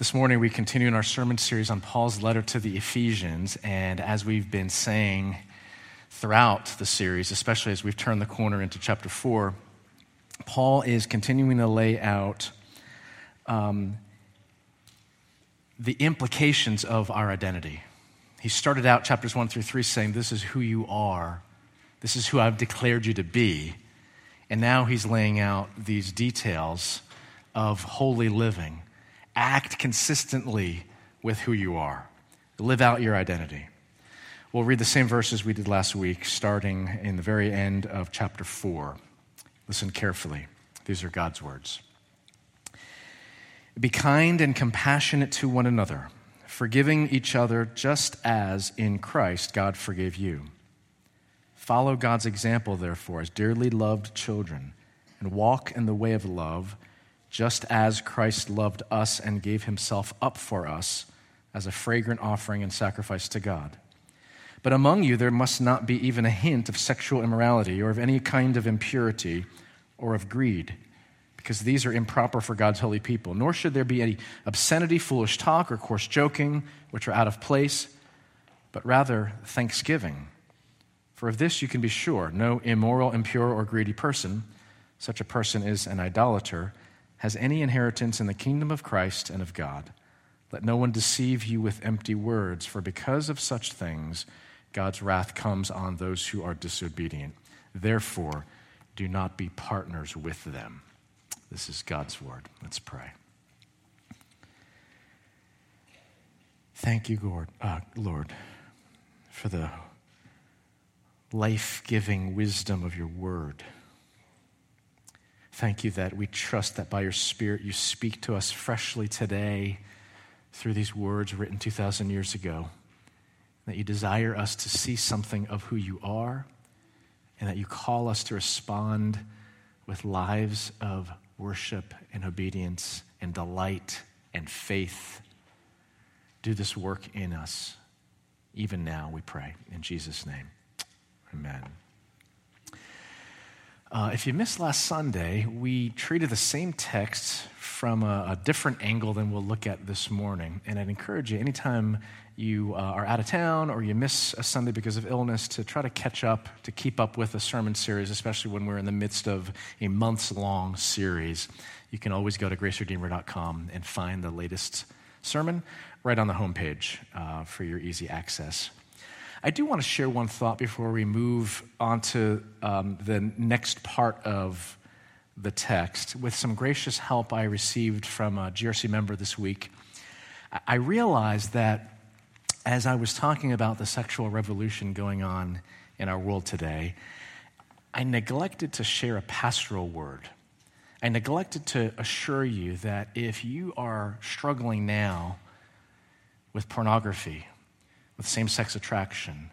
This morning, we continue in our sermon series on Paul's letter to the Ephesians. And as we've been saying throughout the series, especially as we've turned the corner into chapter 4, Paul is continuing to lay out um, the implications of our identity. He started out chapters 1 through 3 saying, This is who you are, this is who I've declared you to be. And now he's laying out these details of holy living act consistently with who you are, live out your identity. We'll read the same verses we did last week, starting in the very end of chapter 4. Listen carefully. These are God's words. Be kind and compassionate to one another, forgiving each other just as in Christ God forgave you. Follow God's example, therefore, as dearly loved children, and walk in the way of love just as Christ loved us and gave himself up for us as a fragrant offering and sacrifice to God. But among you there must not be even a hint of sexual immorality or of any kind of impurity or of greed, because these are improper for God's holy people. Nor should there be any obscenity, foolish talk, or coarse joking, which are out of place, but rather thanksgiving. For of this you can be sure no immoral, impure, or greedy person, such a person is an idolater has any inheritance in the kingdom of Christ and of God. Let no one deceive you with empty words, for because of such things, God's wrath comes on those who are disobedient. Therefore, do not be partners with them. This is God's word. Let's pray. Thank you, Lord, uh, Lord for the life giving wisdom of your word. Thank you that we trust that by your Spirit you speak to us freshly today through these words written 2,000 years ago. That you desire us to see something of who you are, and that you call us to respond with lives of worship and obedience and delight and faith. Do this work in us, even now, we pray. In Jesus' name, amen. Uh, if you missed last Sunday, we treated the same text from a, a, different angle than we'll look at this morning. And I'd encourage you, anytime you uh, are out of town or you miss a Sunday because of illness, to try to catch up, to keep up with the sermon series, especially when we're in the midst of a months long series. You can always go to graceredeemer.com and find the latest sermon right on the homepage uh, for your easy access. I do want to share one thought before we move on to um, the next part of the text. With some gracious help I received from a GRC member this week, I realized that as I was talking about the sexual revolution going on in our world today, I neglected to share a pastoral word. I neglected to assure you that if you are struggling now with pornography, with same sex attraction,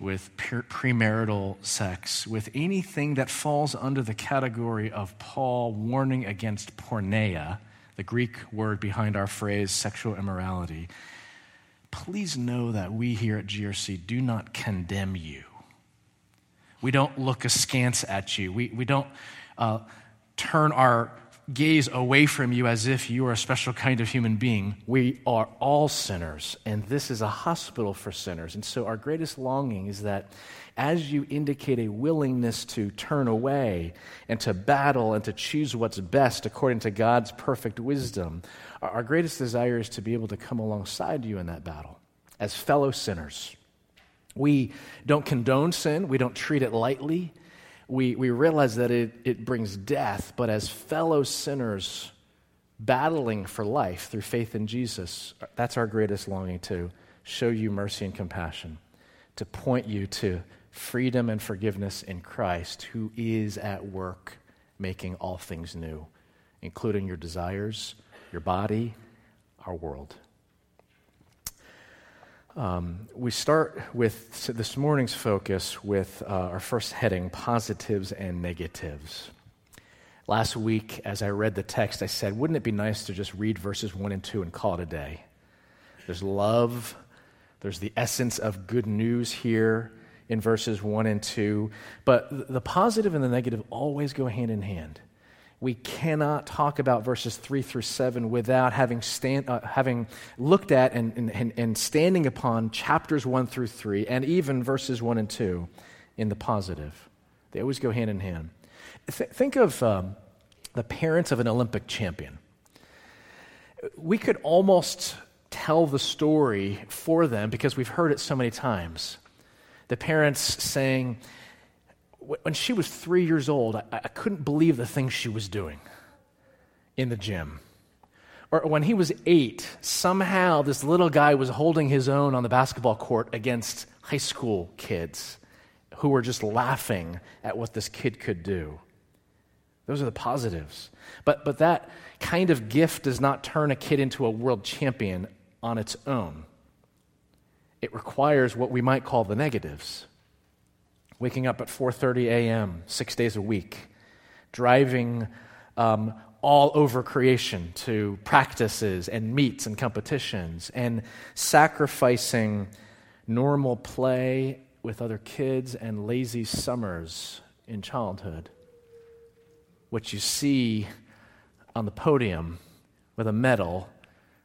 with premarital sex, with anything that falls under the category of Paul warning against porneia, the Greek word behind our phrase sexual immorality, please know that we here at GRC do not condemn you. We don't look askance at you. We, we don't uh, turn our gaze away from you as if you are a special kind of human being. We are all sinners, and this is a hospital for sinners. And so, our greatest longing is that as you indicate a willingness to turn away and to battle and to choose what's best according to God's perfect wisdom, our greatest desire is to be able to come alongside you in that battle as fellow sinners. We don't condone sin, we don't treat it lightly we, we realize that it, it brings death, but as fellow sinners battling for life through faith in Jesus, that's our greatest longing to show you mercy and compassion, to point you to freedom and forgiveness in Christ, who is at work making all things new, including your desires, your body, our world. Um, we start with this morning's focus with uh, our first heading positives and negatives. Last week, as I read the text, I said, wouldn't it be nice to just read verses 1 and 2 and call it a day? There's love, there's the essence of good news here in verses 1 and 2, but the positive and the negative always go hand in hand. We cannot talk about verses 3 through 7 without having, stand, uh, having looked at and, and, and standing upon chapters 1 through 3 and even verses 1 and 2 in the positive. They always go hand in hand. Th- think of um, the parents of an Olympic champion. We could almost tell the story for them because we've heard it so many times. The parents saying, when she was three years old, I, I couldn't believe the things she was doing in the gym. Or when he was eight, somehow this little guy was holding his own on the basketball court against high school kids who were just laughing at what this kid could do. Those are the positives. But, but that kind of gift does not turn a kid into a world champion on its own. It requires what we might call the negatives waking up at 4.30 a.m six days a week driving um, all over creation to practices and meets and competitions and sacrificing normal play with other kids and lazy summers in childhood. What you see on the podium with a medal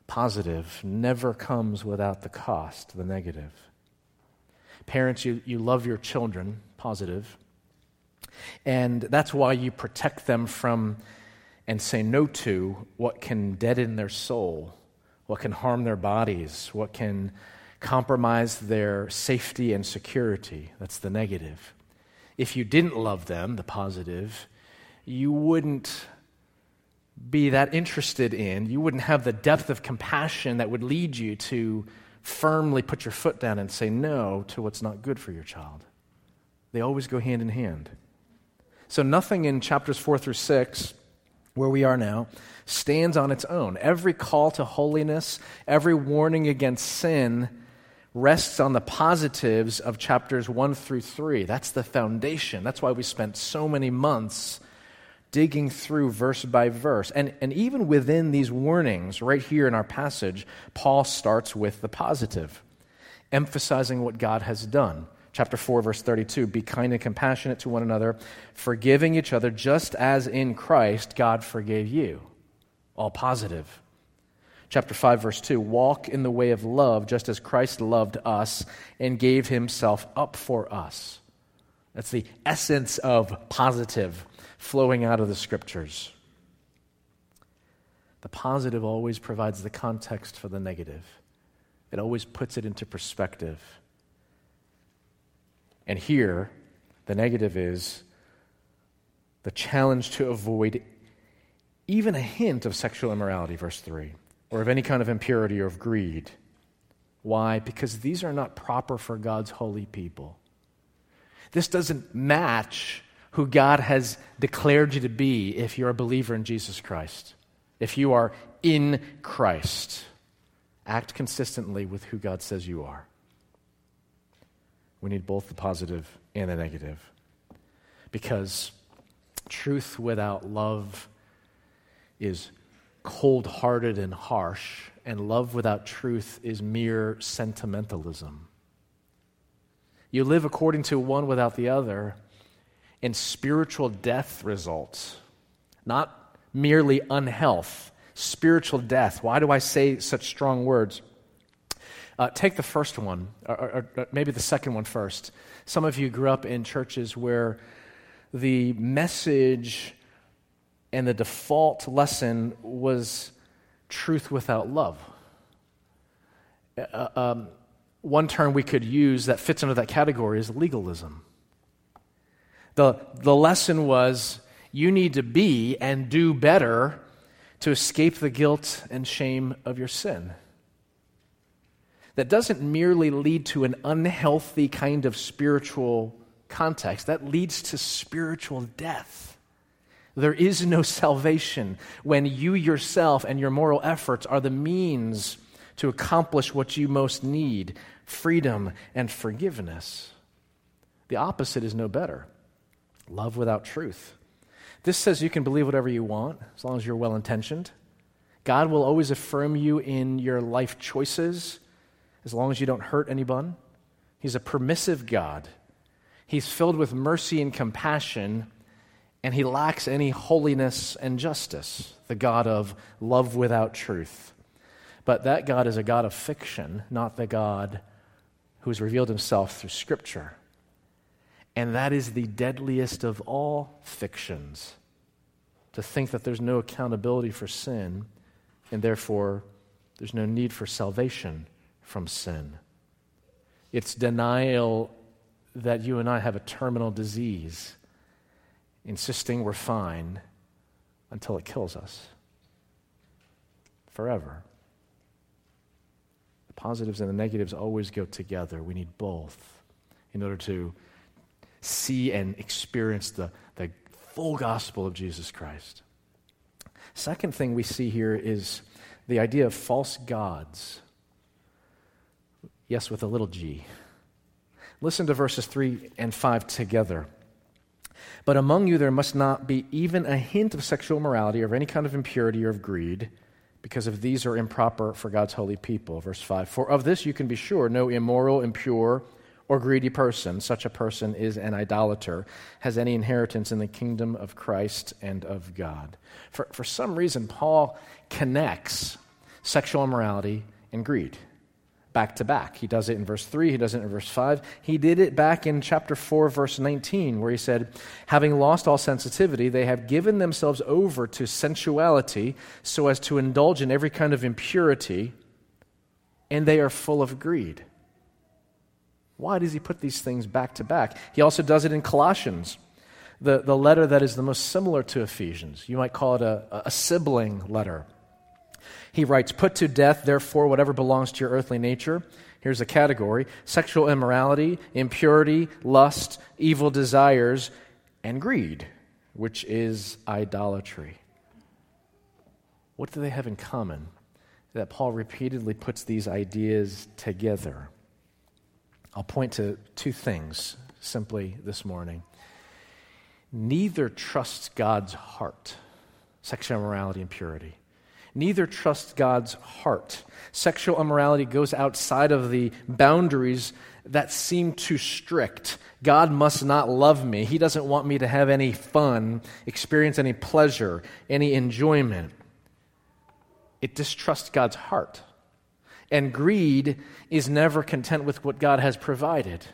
positive never comes without the cost the negative Parents, you, you love your children, positive. And that's why you protect them from and say no to what can deaden their soul, what can harm their bodies, what can compromise their safety and security. That's the negative. If you didn't love them, the positive, you wouldn't be that interested in, you wouldn't have the depth of compassion that would lead you to firmly put your foot down and say no to what's not good for your child. They always go hand in hand. So, nothing in chapters 4 through 6, where we are now, stands on its own. Every call to holiness, every warning against sin rests on the positives of chapters 1 through 3. That's the foundation. That's why we spent so many months digging through verse by verse. And, and even within these warnings, right here in our passage, Paul starts with the positive, emphasizing what God has done. Chapter 4, verse 32 Be kind and compassionate to one another, forgiving each other, just as in Christ God forgave you. All positive. Chapter 5, verse 2 Walk in the way of love, just as Christ loved us and gave himself up for us. That's the essence of positive flowing out of the scriptures. The positive always provides the context for the negative, it always puts it into perspective. And here, the negative is the challenge to avoid even a hint of sexual immorality, verse 3, or of any kind of impurity or of greed. Why? Because these are not proper for God's holy people. This doesn't match who God has declared you to be if you're a believer in Jesus Christ. If you are in Christ, act consistently with who God says you are. We need both the positive and the negative. Because truth without love is cold hearted and harsh, and love without truth is mere sentimentalism. You live according to one without the other, and spiritual death results, not merely unhealth, spiritual death. Why do I say such strong words? Uh, take the first one, or, or, or maybe the second one first. Some of you grew up in churches where the message and the default lesson was truth without love. Uh, um, one term we could use that fits under that category is legalism. The, the lesson was you need to be and do better to escape the guilt and shame of your sin. That doesn't merely lead to an unhealthy kind of spiritual context, that leads to spiritual death. There is no salvation when you yourself and your moral efforts are the means to accomplish what you most need freedom and forgiveness. The opposite is no better love without truth. This says you can believe whatever you want as long as you're well intentioned. God will always affirm you in your life choices as long as you don't hurt anyone. He's a permissive God. He's filled with mercy and compassion, and he lacks any holiness and justice, the God of love without truth. But that God is a God of fiction, not the God who has revealed himself through Scripture. And that is the deadliest of all fictions to think that there's no accountability for sin, and therefore there's no need for salvation from sin. It's denial that you and I have a terminal disease, insisting we're fine until it kills us forever. The positives and the negatives always go together. We need both in order to see and experience the, the full gospel of Jesus Christ. Second thing we see here is the idea of false gods. Yes, with a little g. Listen to verses 3 and 5 together. But among you there must not be even a hint of sexual morality or any kind of impurity or of greed, because of these are improper for God's holy people. Verse 5 For of this you can be sure no immoral, impure, or greedy person, such a person is an idolater, has any inheritance in the kingdom of Christ and of God. For, for some reason, Paul connects sexual immorality and greed back to back. He does it in verse 3, he does it in verse 5. He did it back in chapter 4, verse 19, where he said, Having lost all sensitivity, they have given themselves over to sensuality so as to indulge in every kind of impurity, and they are full of greed. Why does he put these things back to back? He also does it in Colossians, the, the letter that is the most similar to Ephesians. You might call it a, a sibling letter. He writes, Put to death, therefore, whatever belongs to your earthly nature. Here's a category sexual immorality, impurity, lust, evil desires, and greed, which is idolatry. What do they have in common? That Paul repeatedly puts these ideas together. I'll point to two things simply this morning. Neither trusts God's heart, sexual immorality and purity. Neither trusts God's heart. Sexual immorality goes outside of the boundaries that seem too strict. God must not love me. He doesn't want me to have any fun, experience any pleasure, any enjoyment. It distrusts God's heart. And greed is never content with what God has provided.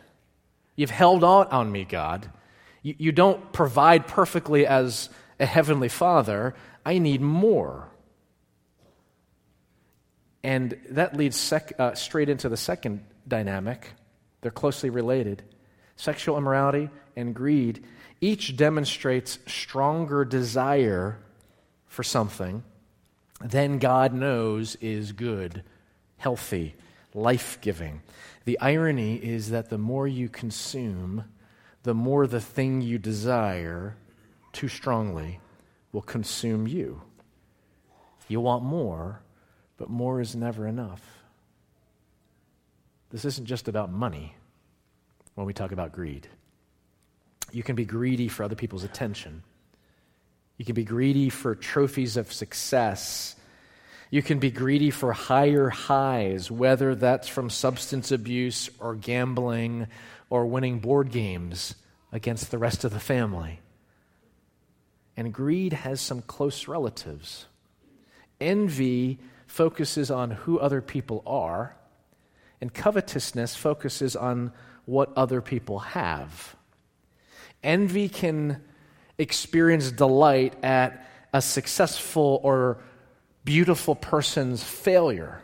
You've held out on me, God. You, you don't provide perfectly as a heavenly father. I need more. And that leads sec, uh, straight into the second dynamic. They're closely related. Sexual immorality and greed each demonstrates stronger desire for something than God knows is good healthy, life giving. The irony is that the more you consume, the more the thing you desire too strongly will consume you. You want more, but more is never enough. This isn't just about money when we talk about greed. You can be greedy for other people's attention. You can be greedy for trophies of success you can be greedy for higher highs, whether that's from substance abuse or gambling or winning board games against the rest of the family. And greed has some close relatives. Envy focuses on who other people are, and covetousness focuses on what other people have. Envy can experience delight at a successful or beautiful person's failure.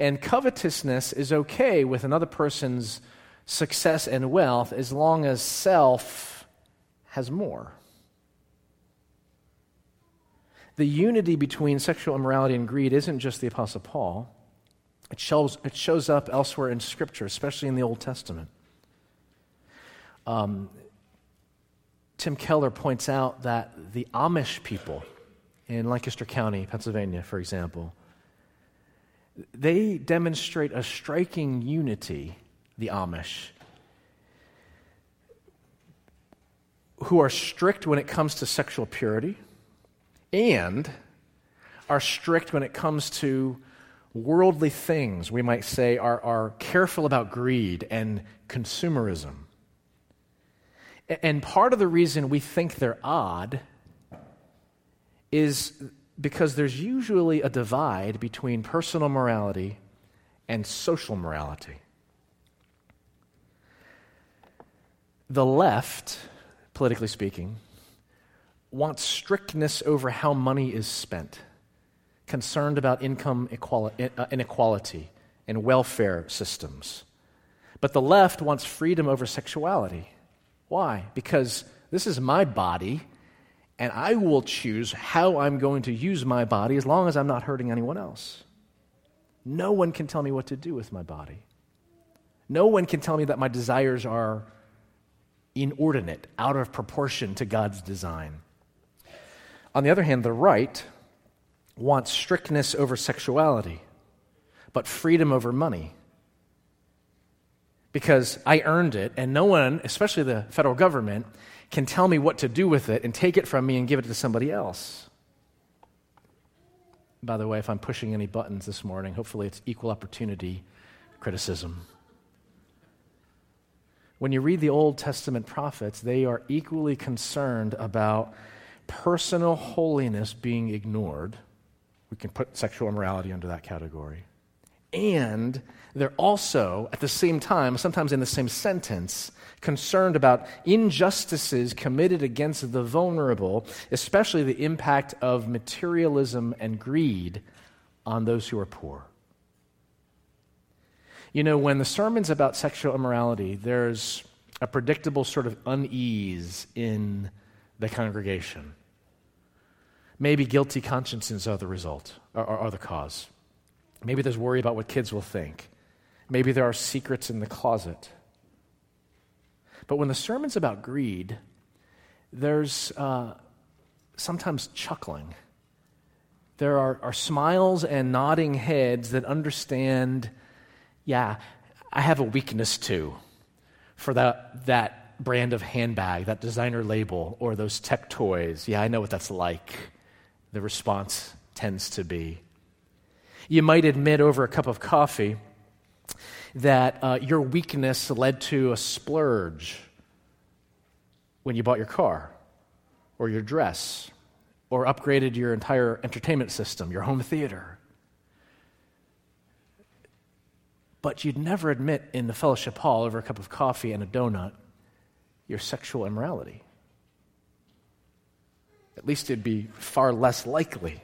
And covetousness is okay with another person's success and wealth as long as self has more. The unity between sexual immorality and greed isn't just the Apostle Paul. It shows, it shows up elsewhere in Scripture, especially in the Old Testament. Um, Tim Keller points out that the Amish people in Lancaster County, Pennsylvania, for example, they demonstrate a striking unity, the Amish, who are strict when it comes to sexual purity and are strict when it comes to worldly things, we might say, are, are careful about greed and consumerism. And part of the reason we think they're odd is because there's usually a divide between personal morality and social morality. The left, politically speaking, wants strictness over how money is spent, concerned about income uh, inequality and welfare systems. But the left wants freedom over sexuality. Why? Because this is my body, and I will choose how I'm going to use my body as long as I'm not hurting anyone else. No one can tell me what to do with my body. No one can tell me that my desires are inordinate, out of proportion to God's design. On the other hand, the right wants strictness over sexuality, but freedom over money. Because I earned it, and no one, especially the federal government, can tell me what to do with it and take it from me and give it to somebody else. By the way, if I'm pushing any buttons this morning, hopefully it's equal opportunity criticism. When you read the Old Testament prophets, they are equally concerned about personal holiness being ignored. We can put sexual immorality under that category. And they're also, at the same time, sometimes in the same sentence, concerned about injustices committed against the vulnerable, especially the impact of materialism and greed on those who are poor. You know, when the sermon's about sexual immorality, there's a predictable sort of unease in the congregation. Maybe guilty consciences are the result, are, are, the cause. Maybe there's worry about what kids will think. Maybe there are secrets in the closet. But when the sermon's about greed, there's uh, sometimes chuckling. There are, are smiles and nodding heads that understand, yeah, I have a weakness too for that, that brand of handbag, that designer label, or those tech toys. Yeah, I know what that's like the response tends to be. You might admit over a cup of coffee that uh, your weakness led to a splurge when you bought your car or your dress or upgraded your entire entertainment system, your home theater. But you'd never admit in the fellowship hall over a cup of coffee and a donut your sexual immorality. At least it'd be far less likely.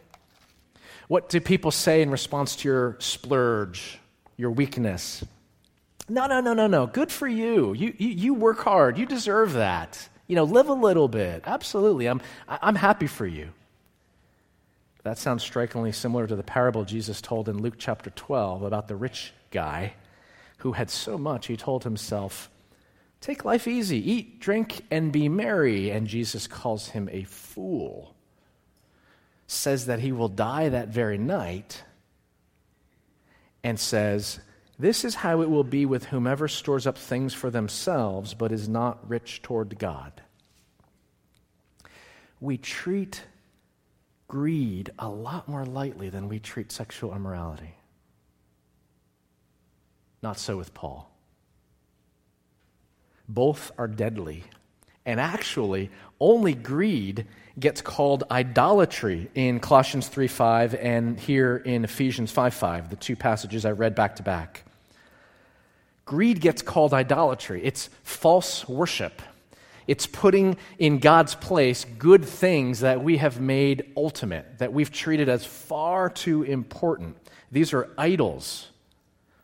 What do people say in response to your splurge, your weakness? No, no, no, no, no. Good for you. You, you, you work hard. You deserve that. You know, live a little bit. Absolutely. I'm, I'm happy for you. That sounds strikingly similar to the parable Jesus told in Luke chapter 12 about the rich guy who had so much he told himself, Take life easy, eat, drink, and be merry. And Jesus calls him a fool, says that he will die that very night, and says, This is how it will be with whomever stores up things for themselves, but is not rich toward God. We treat greed a lot more lightly than we treat sexual immorality. Not so with Paul. Both are deadly. And actually, only greed gets called idolatry in Colossians 3 5 and here in Ephesians 5 5, the two passages I read back to back. Greed gets called idolatry, it's false worship. It's putting in God's place good things that we have made ultimate, that we've treated as far too important. These are idols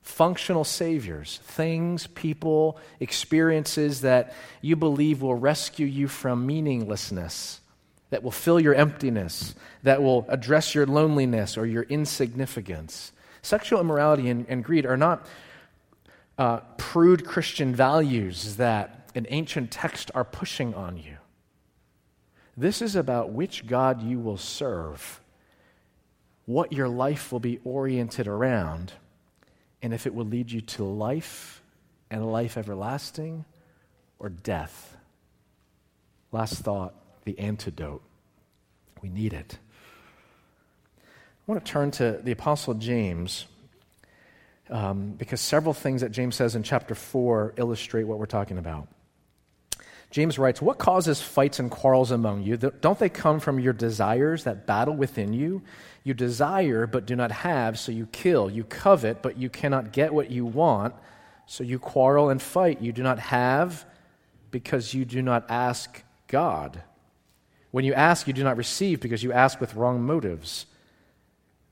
functional saviors, things, people, experiences that you believe will rescue you from meaninglessness, that will fill your emptiness, that will address your loneliness or your insignificance. Sexual immorality and, and greed are not uh, prude Christian values that an ancient text are pushing on you. This is about which God you will serve, what your life will be oriented around and if it will lead you to life and life everlasting or death. Last thought the antidote. We need it. I want to turn to the Apostle James um, because several things that James says in chapter 4 illustrate what we're talking about. James writes, What causes fights and quarrels among you? Don't they come from your desires that battle within you? You desire, but do not have, so you kill. You covet, but you cannot get what you want, so you quarrel and fight. You do not have because you do not ask God. When you ask, you do not receive because you ask with wrong motives,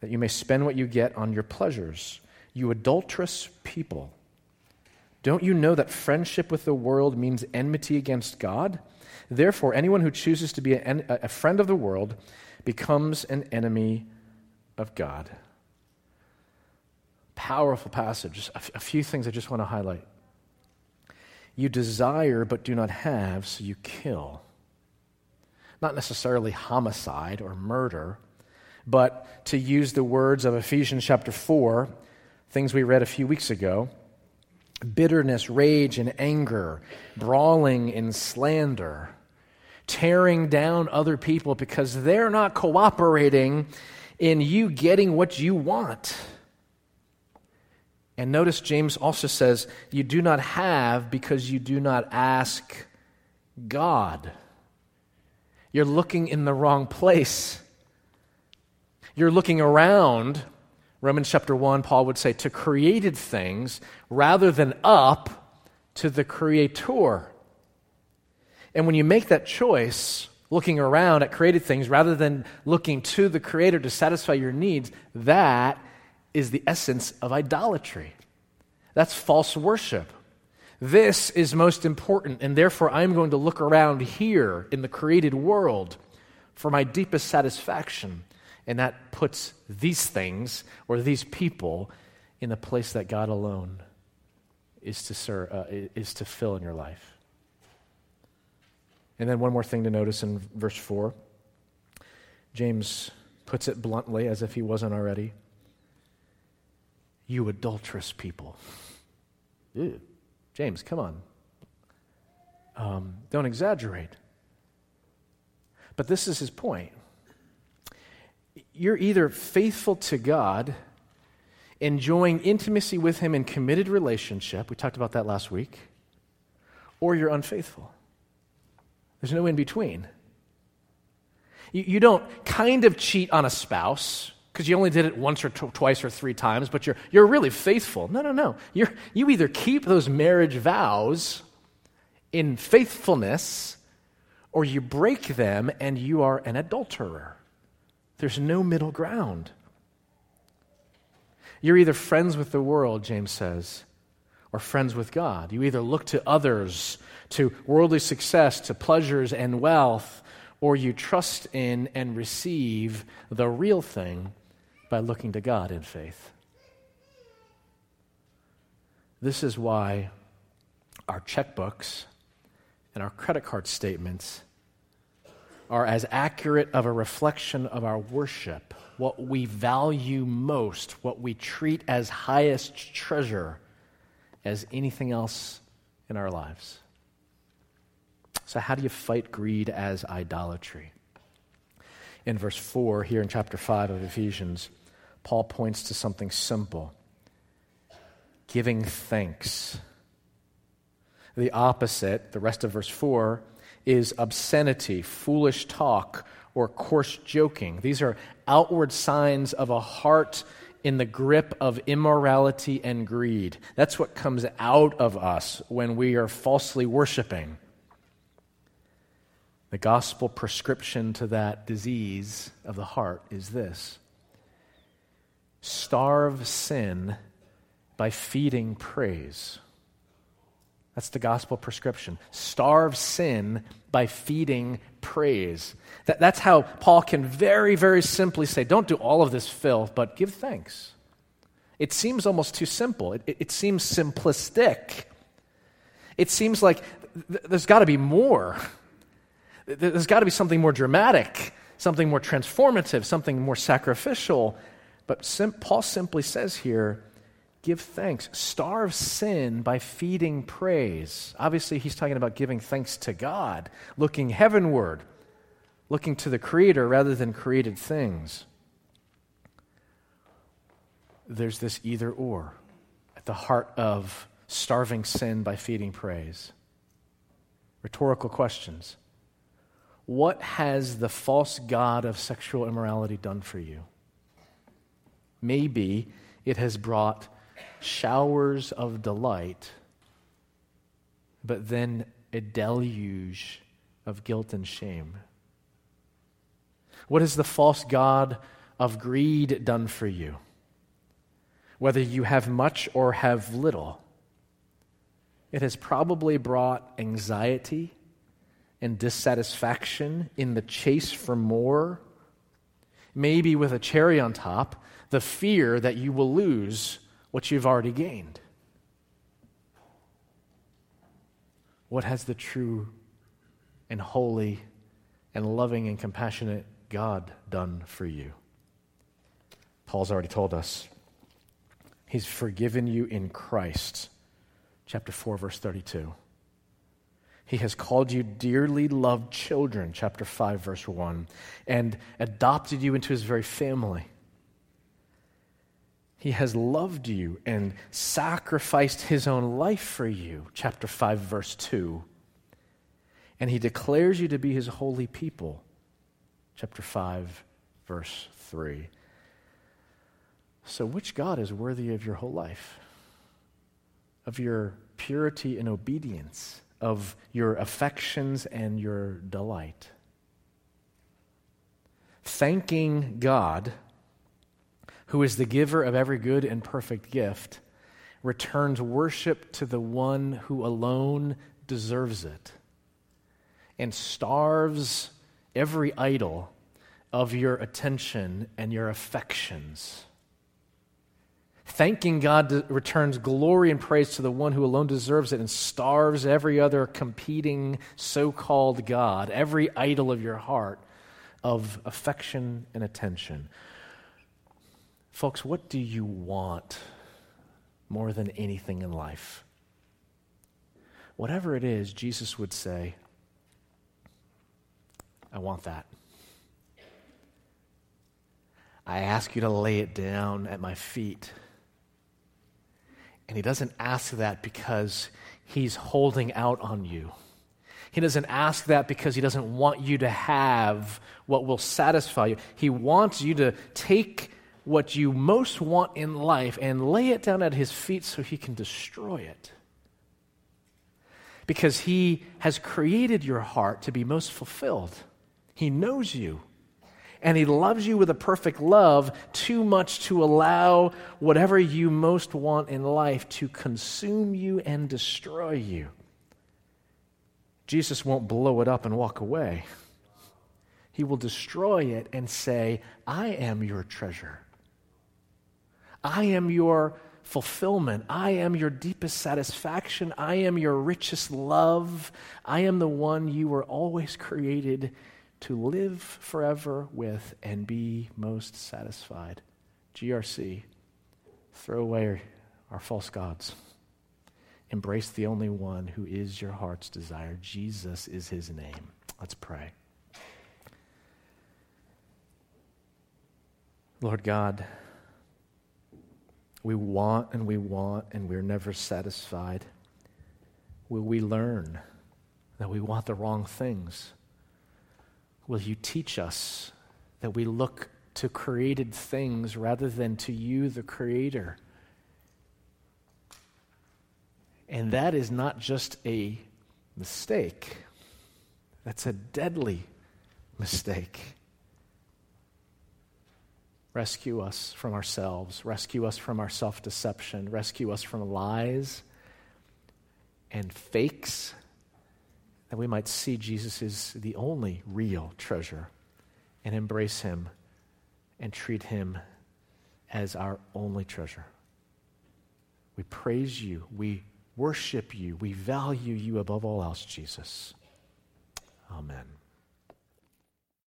that you may spend what you get on your pleasures. You adulterous people. Don't you know that friendship with the world means enmity against God? Therefore, anyone who chooses to be a, a friend of the world becomes an enemy of God. Powerful passage. A, f- a few things I just want to highlight. You desire but do not have, so you kill. Not necessarily homicide or murder, but to use the words of Ephesians chapter 4, things we read a few weeks ago bitterness, rage, and anger, brawling and slander, tearing down other people because they're not cooperating in you getting what you want. And notice James also says, You do not have because you do not ask God. You're looking in the wrong place. You're looking around Romans chapter 1, Paul would say, to created things rather than up to the Creator. And when you make that choice, looking around at created things rather than looking to the Creator to satisfy your needs, that is the essence of idolatry. That's false worship. This is most important, and therefore I'm going to look around here in the created world for my deepest satisfaction. And that puts these things or these people in the place that God alone is to, serve, uh, is to fill in your life. And then one more thing to notice in verse 4. James puts it bluntly, as if he wasn't already. You adulterous people. Ew. James, come on. Um, don't exaggerate. But this is his point you're either faithful to God, enjoying intimacy with Him in committed relationship, we talked about that last week, or you're unfaithful. There's no in between. You, you don't kind of cheat on a spouse because you only did it once or tw- twice or three times, but you're, you're really faithful. No, no, no. You're, you either keep those marriage vows in faithfulness or you break them and you are an adulterer. There's no middle ground. You're either friends with the world, James says, or friends with God. You either look to others, to worldly success, to pleasures and wealth, or you trust in and receive the real thing by looking to God in faith. This is why our checkbooks and our credit card statements are as accurate of a reflection of our worship, what we value most, what we treat as highest treasure, as anything else in our lives. So, how do you fight greed as idolatry? In verse 4, here in chapter 5 of Ephesians, Paul points to something simple giving thanks. The opposite, the rest of verse 4, is obscenity, foolish talk, or coarse joking. These are outward signs of a heart in the grip of immorality and greed. That's what comes out of us when we are falsely worshiping. The gospel prescription to that disease of the heart is this starve sin by feeding praise. That's the gospel prescription. Starve sin by feeding praise. That, that's how Paul can very, very simply say, don't do all of this filth, but give thanks. It seems almost too simple. It, it, it seems simplistic. It seems like th- there's got to be more. There's got to be something more dramatic, something more transformative, something more sacrificial. But sim- Paul simply says here, give thanks. Starve sin by feeding praise. Obviously, he's talking about giving thanks to God, looking heavenward, looking to the Creator rather than created things. There's this either or at the heart of starving sin by feeding praise. Rhetorical questions. What has the false God of sexual immorality done for you? Maybe it has brought showers of delight, but then a deluge of guilt and shame. What has the false God of greed done for you? Whether you have much or have little, it has probably brought anxiety and dissatisfaction in the chase for more. Maybe with a cherry on top, the fear that you will lose what you've already gained. What has the true and holy and loving and compassionate God done for you? Paul's already told us. He's forgiven you in Christ. Chapter 4, verse 32. He has called you dearly loved children, chapter 5, verse 1, and adopted you into his very family. He has loved you and sacrificed his own life for you, chapter 5, verse 2. And he declares you to be his holy people, chapter 5, verse 3. So, which God is worthy of your whole life? Of your purity and obedience? Of your affections and your delight? Thanking God, who is the giver of every good and perfect gift, returns worship to the one who alone deserves it and starves every idol of your attention and your affections. Thanking God returns glory and praise to the one who alone deserves it and starves every other competing so called God, every idol of your heart of affection and attention. Folks, what do you want more than anything in life? Whatever it is, Jesus would say, I want that. I ask you to lay it down at my feet. And he doesn't ask that because he's holding out on you. He doesn't ask that because he doesn't want you to have what will satisfy you. He wants you to take what you most want in life and lay it down at his feet so he can destroy it. Because he has created your heart to be most fulfilled. He knows you and He loves you with a perfect love, too much to allow whatever you most want in life to consume you and destroy you. Jesus won't blow it up and walk away. He will destroy it and say, I am your treasure. I am your fulfillment. I am your deepest satisfaction. I am your richest love. I am the one you were always created to live forever with and be most satisfied. GRC, throw away our false gods. Embrace the only one who is your heart's desire. Jesus is his name. Let's pray. Lord God, we want and we want and we're never satisfied. Will we learn that we want the wrong things? Will you teach us that we look to created things rather than to you, the Creator? And that is not just a mistake, that's a deadly mistake. Rescue us from ourselves, rescue us from our self deception, rescue us from lies and fakes that we might see Jesus is the only real treasure and embrace him and treat him as our only treasure. We praise you. We worship you. We value you above all else, Jesus. Amen.